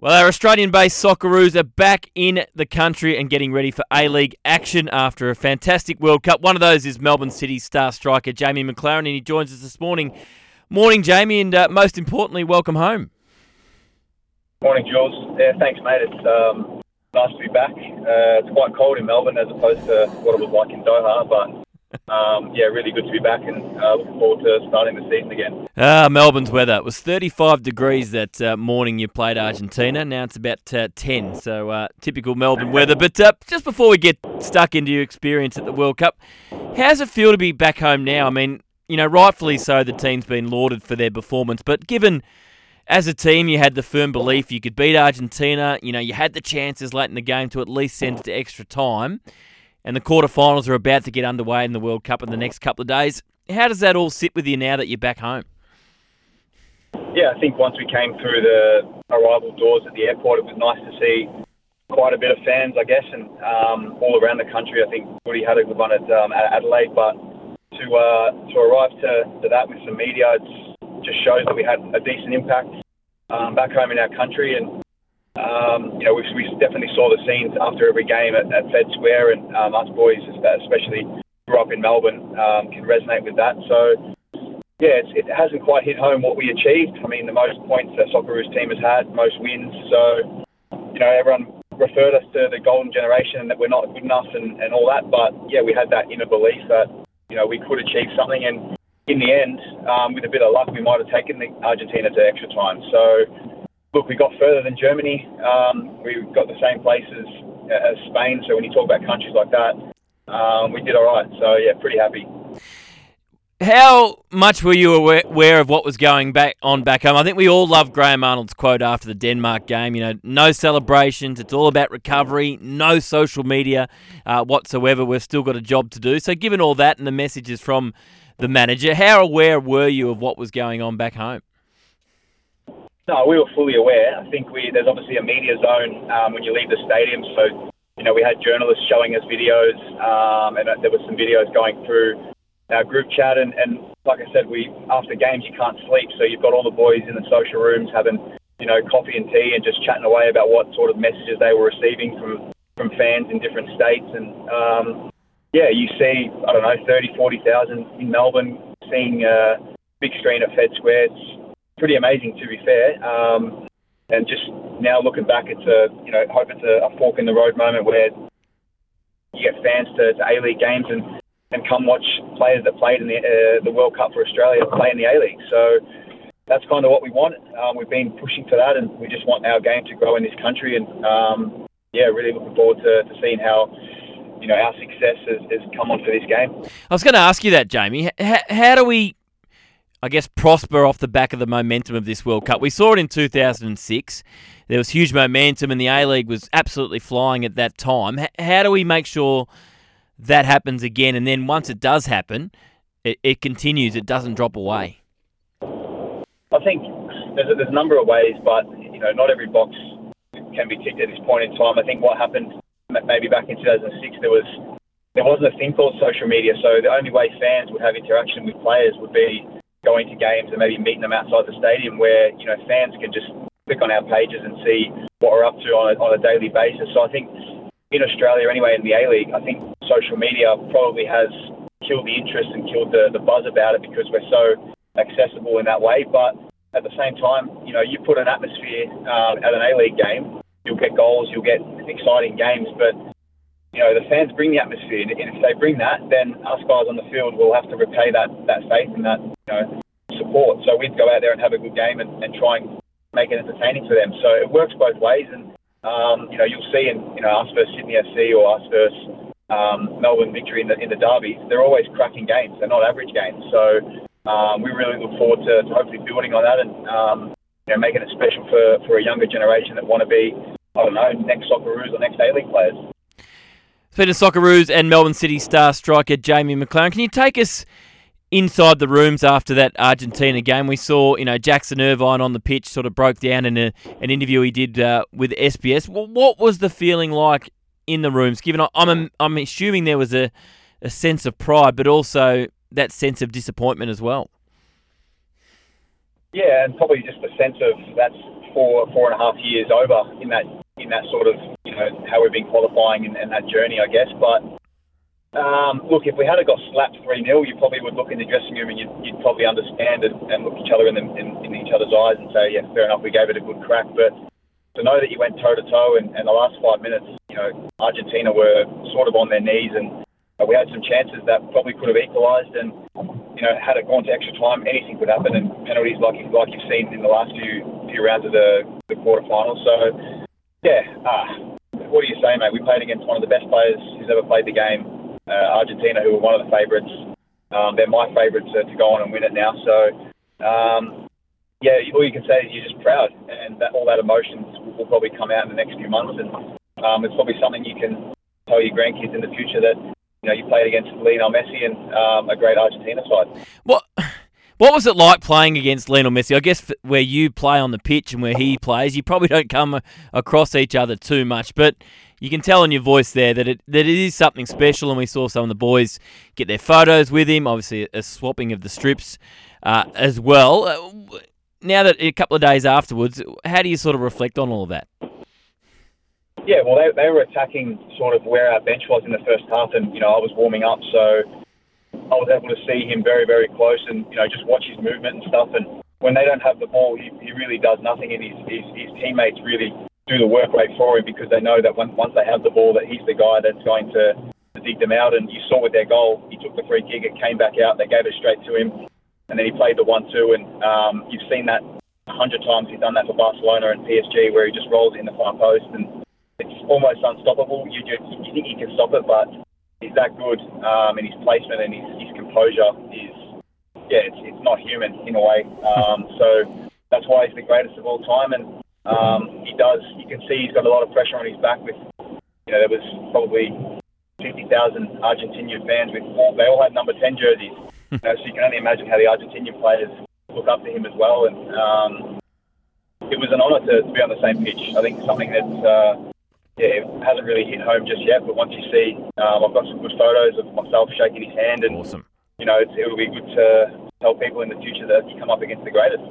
Well, our Australian based Socceroos are back in the country and getting ready for A League action after a fantastic World Cup. One of those is Melbourne City star striker Jamie Maclaren, and he joins us this morning. Morning, Jamie, and uh, most importantly, welcome home. Morning, Jules. Yeah, thanks, mate. It's um, nice to be back. Uh, it's quite cold in Melbourne as opposed to what it was like in Doha, but um, yeah, really good to be back and uh, looking forward to starting the season again. Ah, Melbourne's weather. It was 35 degrees that uh, morning you played Argentina. Now it's about uh, 10, so uh, typical Melbourne weather. But uh, just before we get stuck into your experience at the World Cup, how does it feel to be back home now? I mean, you know, rightfully so, the team's been lauded for their performance, but given as a team, you had the firm belief you could beat Argentina. You know, you had the chances late in the game to at least send it to extra time and the quarterfinals are about to get underway in the World Cup in the next couple of days. How does that all sit with you now that you're back home? Yeah, I think once we came through the arrival doors at the airport, it was nice to see quite a bit of fans, I guess, and um, all around the country. I think Woody had a good one at um, Adelaide, but to uh, to arrive to, to that with some media, it just shows that we had a decent impact um, back home in our country, and um, you know, we, we definitely saw the scenes after every game at, at Fed Square, and um, us boys, especially grew up in Melbourne, um, can resonate with that. So, yeah, it hasn't quite hit home what we achieved. I mean, the most points the Socceroos team has had, most wins. So, you know, everyone referred us to the golden generation and that we're not good enough and, and all that. But yeah, we had that inner belief that you know we could achieve something, and in the end, um, with a bit of luck, we might have taken the Argentina to extra time. So look, we got further than Germany. Um, we got the same places as Spain. So when you talk about countries like that, um, we did all right. So yeah, pretty happy. How much were you aware of what was going back on back home? I think we all love Graham Arnold's quote after the Denmark game. You know, no celebrations. It's all about recovery. No social media uh, whatsoever. We've still got a job to do. So, given all that and the messages from the manager, how aware were you of what was going on back home? No, we were fully aware. I think we there's obviously a media zone um, when you leave the stadium. So, you know, we had journalists showing us videos, um, and uh, there were some videos going through our group chat. And, and like I said, we after games you can't sleep, so you've got all the boys in the social rooms having, you know, coffee and tea and just chatting away about what sort of messages they were receiving from from fans in different states. And um, yeah, you see, I don't know, 30, 40,000 in Melbourne seeing a big screen at Fed Square. It's, pretty amazing to be fair. Um, and just now looking back, it's a you know hope it's a, a fork in the road moment where you get fans to, to A League games and, and come watch players that played in the uh, the World Cup for Australia play in the A League. So that's kind of what we want. Um, we've been pushing for that, and we just want our game to grow in this country. And um, yeah, really looking forward to, to seeing how you know our success has, has come onto this game. I was going to ask you that, Jamie. How, how do we I guess, prosper off the back of the momentum of this World Cup. We saw it in 2006. There was huge momentum, and the A League was absolutely flying at that time. H- how do we make sure that happens again? And then once it does happen, it, it continues, it doesn't drop away? I think there's a, there's a number of ways, but you know, not every box can be ticked at this point in time. I think what happened maybe back in 2006, there was there wasn't a thing called social media, so the only way fans would have interaction with players would be going to games and maybe meeting them outside the stadium where, you know, fans can just click on our pages and see what we're up to on a, on a daily basis. So I think in Australia, anyway, in the A League, I think social media probably has killed the interest and killed the, the buzz about it because we're so accessible in that way. But at the same time, you know, you put an atmosphere um, at an A League game, you'll get goals, you'll get exciting games, but you know, the fans bring the atmosphere, and if they bring that, then us guys on the field will have to repay that, that faith and that, you know, support. So we'd go out there and have a good game and, and try and make it entertaining for them. So it works both ways, and um, you know, you'll see in you know us versus Sydney FC or us versus um, Melbourne Victory in the in the derby, they're always cracking games. They're not average games. So um, we really look forward to, to hopefully building on that and um, you know, making it special for, for a younger generation that want to be, I don't know, next Socceroos or next A-League players. Of Socceroos and Melbourne City star striker Jamie Maclaren, can you take us inside the rooms after that Argentina game? We saw, you know, Jackson Irvine on the pitch sort of broke down in a, an interview he did uh, with SBS. What was the feeling like in the rooms? Given I'm, I'm assuming there was a, a sense of pride, but also that sense of disappointment as well. Yeah, and probably just a sense of that's four four and a half years over in that in that sort of you know how we've been qualifying and, and that journey, I guess. But um, look, if we had got slapped three 0 you probably would look in the dressing room and you'd, you'd probably understand and look each other in, the, in, in each other's eyes and say, yeah, fair enough, we gave it a good crack. But to know that you went toe to toe and the last five minutes, you know, Argentina were sort of on their knees and uh, we had some chances that probably could have equalised, and you know, had it gone to extra time, anything could happen, and penalties like like you've seen in the last few few rounds of the the quarterfinals. So, yeah, uh, what do you say, mate? We played against one of the best players who's ever played the game, uh, Argentina, who were one of the favourites. Um, they're my favourites to, to go on and win it now. So, um, yeah, all you can say is you're just proud, and that, all that emotions will, probably come out in the next few months, and um, it's probably something you can tell your grandkids in the future that you know, you played against Lionel Messi and um, a great Argentina side. What what was it like playing against Lionel Messi? I guess where you play on the pitch and where he plays, you probably don't come across each other too much, but you can tell in your voice there that it that it is something special. And we saw some of the boys get their photos with him. Obviously, a swapping of the strips uh, as well. Uh, now that a couple of days afterwards, how do you sort of reflect on all of that? Yeah, well, they, they were attacking sort of where our bench was in the first half, and you know I was warming up, so I was able to see him very, very close, and you know just watch his movement and stuff. And when they don't have the ball, he, he really does nothing, and his, his his teammates really do the work rate for him because they know that when, once they have the ball, that he's the guy that's going to, to dig them out. And you saw with their goal, he took the free kick, it came back out, they gave it straight to him, and then he played the one-two, and um, you've seen that a hundred times. He's done that for Barcelona and PSG, where he just rolls in the far post and it's almost unstoppable. You, you, you think he can stop it, but he's that good, um, and his placement and his, his composure is, yeah, it's, it's not human in a way. Um, so that's why he's the greatest of all time, and um, he does. You can see he's got a lot of pressure on his back. With you know, there was probably fifty thousand Argentinian fans with all, they all had number ten jerseys. you know, so you can only imagine how the Argentinian players look up to him as well, and um, it was an honour to, to be on the same pitch. I think something that's uh, yeah, it hasn't really hit home just yet. But once you see, um, I've got some good photos of myself shaking his hand, and awesome. You know, it'll be good to tell people in the future that you come up against the greatest.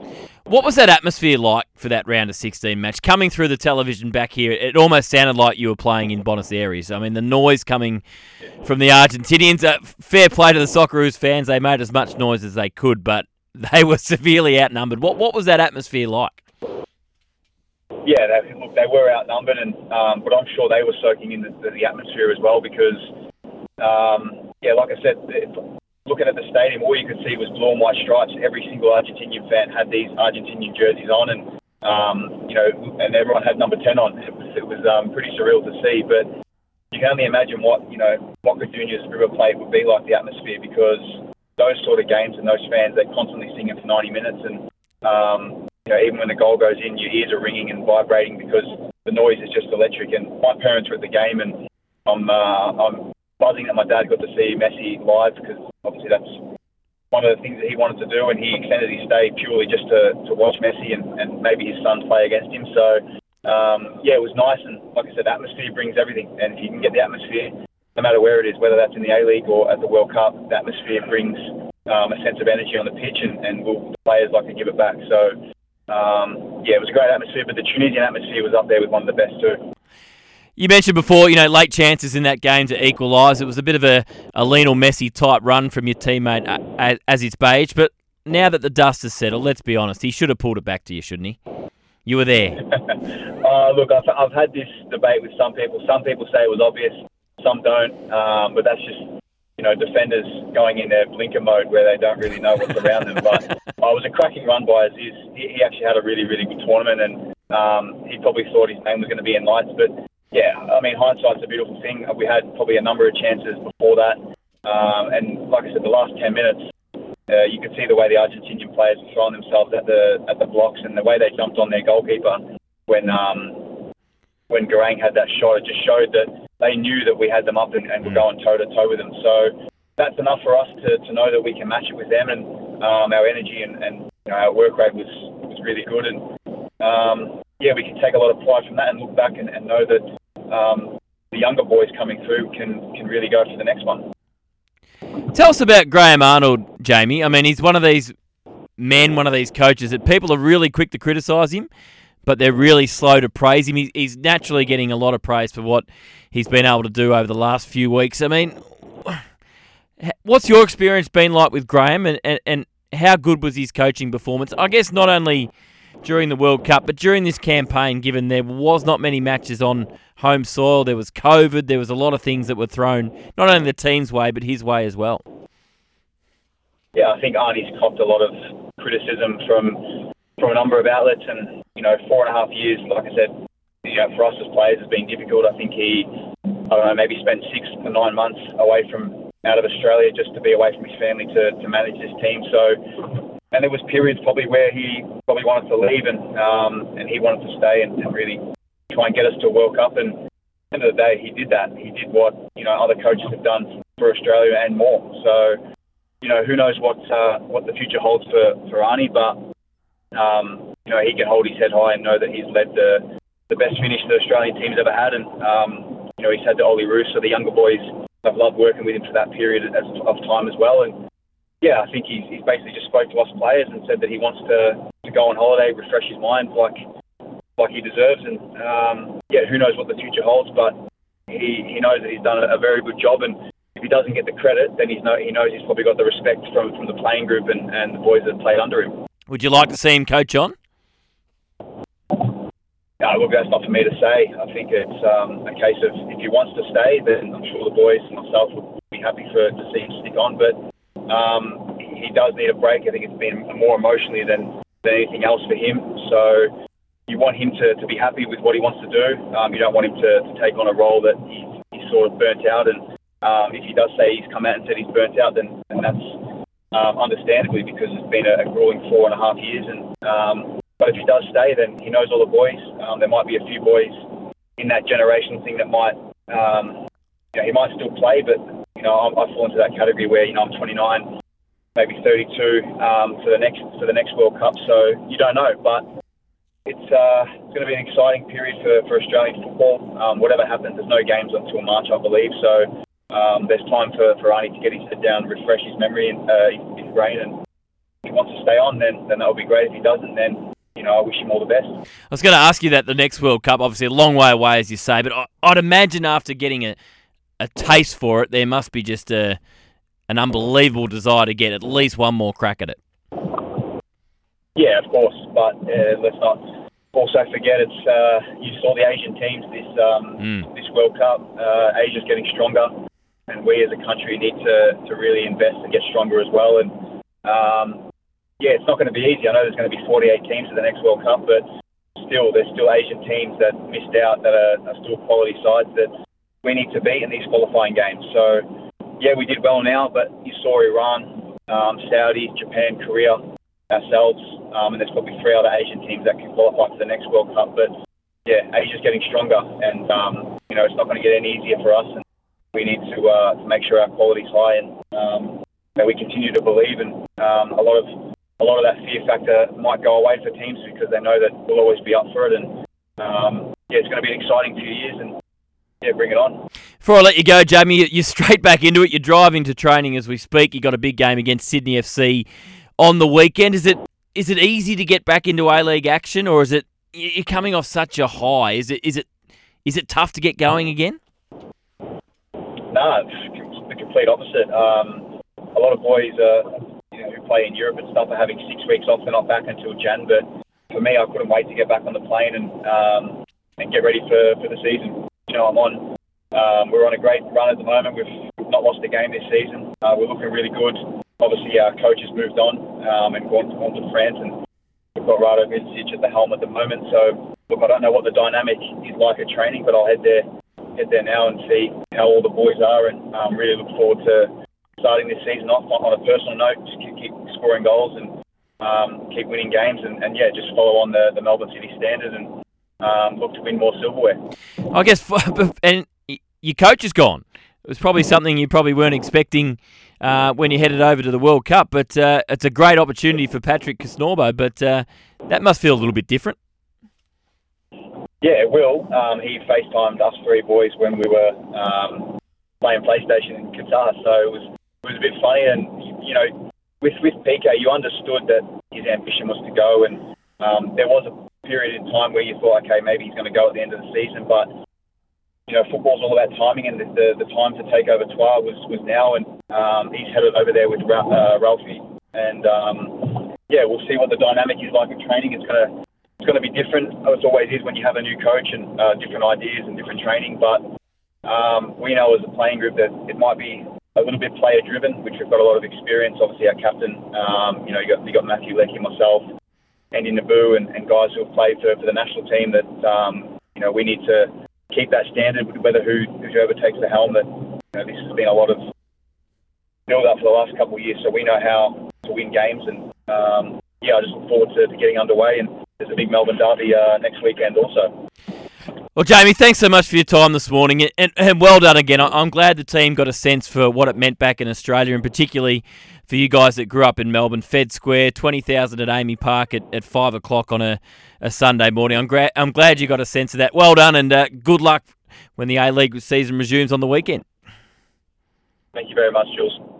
What was that atmosphere like for that round of 16 match? Coming through the television back here, it almost sounded like you were playing in Buenos Aires. I mean, the noise coming from the Argentinians. Uh, fair play to the Socceroos fans; they made as much noise as they could, but they were severely outnumbered. What what was that atmosphere like? Yeah, they, look, they were outnumbered, and um, but I'm sure they were soaking in the, the atmosphere as well because, um, yeah, like I said, looking at the stadium, all you could see was blue and white stripes. Every single Argentinian fan had these Argentinian jerseys on, and um, you know, and everyone had number ten on. It was, it was um, pretty surreal to see, but you can only imagine what you know Boca Juniors River Plate would be like the atmosphere because those sort of games and those fans they're constantly singing for 90 minutes and um, you know, even when the goal goes in, your ears are ringing and vibrating because the noise is just electric. And my parents were at the game, and I'm uh, I'm buzzing that my dad got to see Messi live because obviously that's one of the things that he wanted to do, and he extended his stay purely just to, to watch Messi and, and maybe his son play against him. So um, yeah, it was nice, and like I said, atmosphere brings everything. And if you can get the atmosphere, no matter where it is, whether that's in the A League or at the World Cup, the atmosphere brings um, a sense of energy on the pitch, and, and will, players like to give it back. So um, yeah, it was a great atmosphere, but the Tunisian atmosphere was up there with one of the best too. You mentioned before, you know, late chances in that game to equalise. It was a bit of a, a Lionel Messi type run from your teammate as, Aziz Behich, but now that the dust has settled, let's be honest, he should have pulled it back to you, shouldn't he? You were there. uh, look, I've, I've had this debate with some people. Some people say it was obvious, some don't, um, but that's just you know, defenders going in their blinker mode where they don't really know what's around them. But it was a cracking run by Aziz. He, he actually had a really, really good tournament, and um, he probably thought his name was going to be in lights. But yeah, I mean, hindsight's a beautiful thing. We had probably a number of chances before that, um, and like I said, the last ten minutes, uh, you could see the way the Argentinian players were throwing themselves at the at the blocks and the way they jumped on their goalkeeper when um, when Garang had that shot. It just showed that they knew that we had them up and, and were mm. going toe to toe with them. So that's enough for us to, to know that we can match it with them, and um, our energy and, and you know, our work rate was was really good. And um, yeah, we can take a lot of pride from that and look back and, and know that um, the younger boys coming through can can really go for the next one. Tell us about Graham Arnold, Jamie. I mean, he's one of these men, one of these coaches that people are really quick to criticise him, but they're really slow to praise him. He's naturally getting a lot of praise for what he's been able to do over the last few weeks. I mean, what's your experience been like with Graham, and, and, and how good was his coaching performance? I guess not only during the World Cup, but during this campaign, given there was not many matches on home soil, there was COVID, there was a lot of things that were thrown not only the team's way, but his way as well. Yeah, I think Arnie's copped a lot of criticism from from a number of outlets, and know, four and a half years, like I said, you know, for us as players has been difficult. I think he, I don't know, maybe spent six to nine months away from out of Australia just to be away from his family to, to manage this team. So and there was periods probably where he probably wanted to leave and um, and he wanted to stay and, and really try and get us to a World Cup. And at the end of the day, he did that. He did what you know other coaches have done for Australia and more. So you know who knows what uh, what the future holds for for Arnie, but um, you know he can hold his head high and know that he's led the the best finish the Australian team's ever had. And um, you know he's had the Olyroos, so the younger boys. I've loved working with him for that period of time as well, and yeah, I think he's, he's basically just spoke to us players and said that he wants to, to go on holiday, refresh his mind like like he deserves. And um, yeah, who knows what the future holds, but he, he knows that he's done a, a very good job. And if he doesn't get the credit, then he's no, he knows he's probably got the respect from, from the playing group and, and the boys that played under him. Would you like to see him coach on? Look, that's not for me to say. I think it's um, a case of if he wants to stay, then I'm sure the boys and myself would be happy for to see him stick on. But um, he does need a break. I think it's been more emotionally than, than anything else for him. So you want him to, to be happy with what he wants to do. Um, you don't want him to, to take on a role that he's, he's sort of burnt out. And um, if he does say he's come out and said he's burnt out, then, then that's um, understandably because it's been a, a grueling four and a half years. And um, but if he does stay, then he knows all the boys. Um, there might be a few boys in that generation thing that might, um, you know, he might still play, but you know, I, I fall into that category where you know I'm 29, maybe 32 um, for the next for the next World Cup. So you don't know, but it's uh, it's going to be an exciting period for, for Australian football. Um, whatever happens, there's no games until March, I believe. So um, there's time for, for Arnie to get his head down, refresh his memory and uh, his, brain, and if he wants to stay on, then then that would be great. If he doesn't, then you know, I wish him all the best. I was going to ask you that the next World Cup, obviously a long way away, as you say, but I'd imagine after getting a, a taste for it, there must be just a an unbelievable desire to get at least one more crack at it. Yeah, of course, but uh, let's not also forget it's uh, you saw the Asian teams this um, mm. this World Cup. Uh, Asia's getting stronger, and we as a country need to, to really invest and get stronger as well. And um, yeah, it's not going to be easy. I know there's going to be 48 teams for the next World Cup, but still, there's still Asian teams that missed out that are, are still quality sides that we need to beat in these qualifying games. So, yeah, we did well now, but you saw Iran, um, Saudi, Japan, Korea, ourselves, um, and there's probably three other Asian teams that can qualify for the next World Cup. But yeah, Asia's getting stronger, and um, you know it's not going to get any easier for us. And we need to uh, to make sure our quality's high, and um, that we continue to believe. And um, a lot of a lot of that fear factor might go away for teams because they know that we'll always be up for it. And um, yeah, it's going to be an exciting few years, and yeah, bring it on. Before I let you go, Jamie, you're straight back into it. You're driving to training as we speak. You got a big game against Sydney FC on the weekend. Is it is it easy to get back into A League action, or is it you're coming off such a high? Is it is it is it tough to get going again? No, it's the complete opposite. Um, a lot of boys uh, you know, who play in Europe and stuff are having six weeks off. They're not back until Jan. But for me, I couldn't wait to get back on the plane and um, and get ready for, for the season you know, I'm on. Um, we're on a great run at the moment. We've not lost a game this season. Uh, we're looking really good. Obviously, our coach has moved on um, and gone, gone to France, and we've got Rado Micic at the helm at the moment. So, look, I don't know what the dynamic is like at training, but I'll head there, head there now and see how all the boys are, and um, really look forward to starting this season off on a personal note. Just keep, keep scoring goals and um, keep winning games, and, and yeah, just follow on the, the Melbourne City standard and um, look to win more silverware. I guess, and your coach is gone. It was probably something you probably weren't expecting uh, when you headed over to the World Cup, but uh, it's a great opportunity for Patrick Kisnorbo. But uh, that must feel a little bit different. Yeah, it will. Um, he FaceTimed us three boys when we were um, playing PlayStation in Qatar, so it was it was a bit funny. And you know, with with PK, you understood that his ambition was to go, and um, there was a period in time where you thought, okay, maybe he's going to go at the end of the season, but you know, football's all about timing, and the, the, the time to take over Troyes was, was now, and um, he's headed over there with uh, Ralphie, and um, yeah, we'll see what the dynamic is like in training. It's gonna it's to be different. It always is when you have a new coach and uh, different ideas and different training. But um, we know as a playing group that it might be a little bit player driven, which we've got a lot of experience. Obviously, our captain, um, you know, you got, you got Mathew Leckie, myself, Andy Nabbout, and, and guys who have played for, for the national team that, um, you know, we need to keep that standard, whether who, whoever takes the helm. That, you know, this has been a lot of build up for the last couple of years, so we know how to win games. And um, yeah, I just look forward to, to getting underway and there's a big Melbourne derby uh, next weekend also. Well, Jamie, thanks so much for your time this morning, and, and well done again. I'm glad the team got a sense for what it meant back in Australia, and particularly for you guys that grew up in Melbourne. Fed Square, twenty thousand at AAMI Park at, at five o'clock on a, a Sunday morning. I'm, gra- I'm glad you got a sense of that. Well done, and uh, good luck when the A League season resumes on the weekend. Thank you very much, Jules.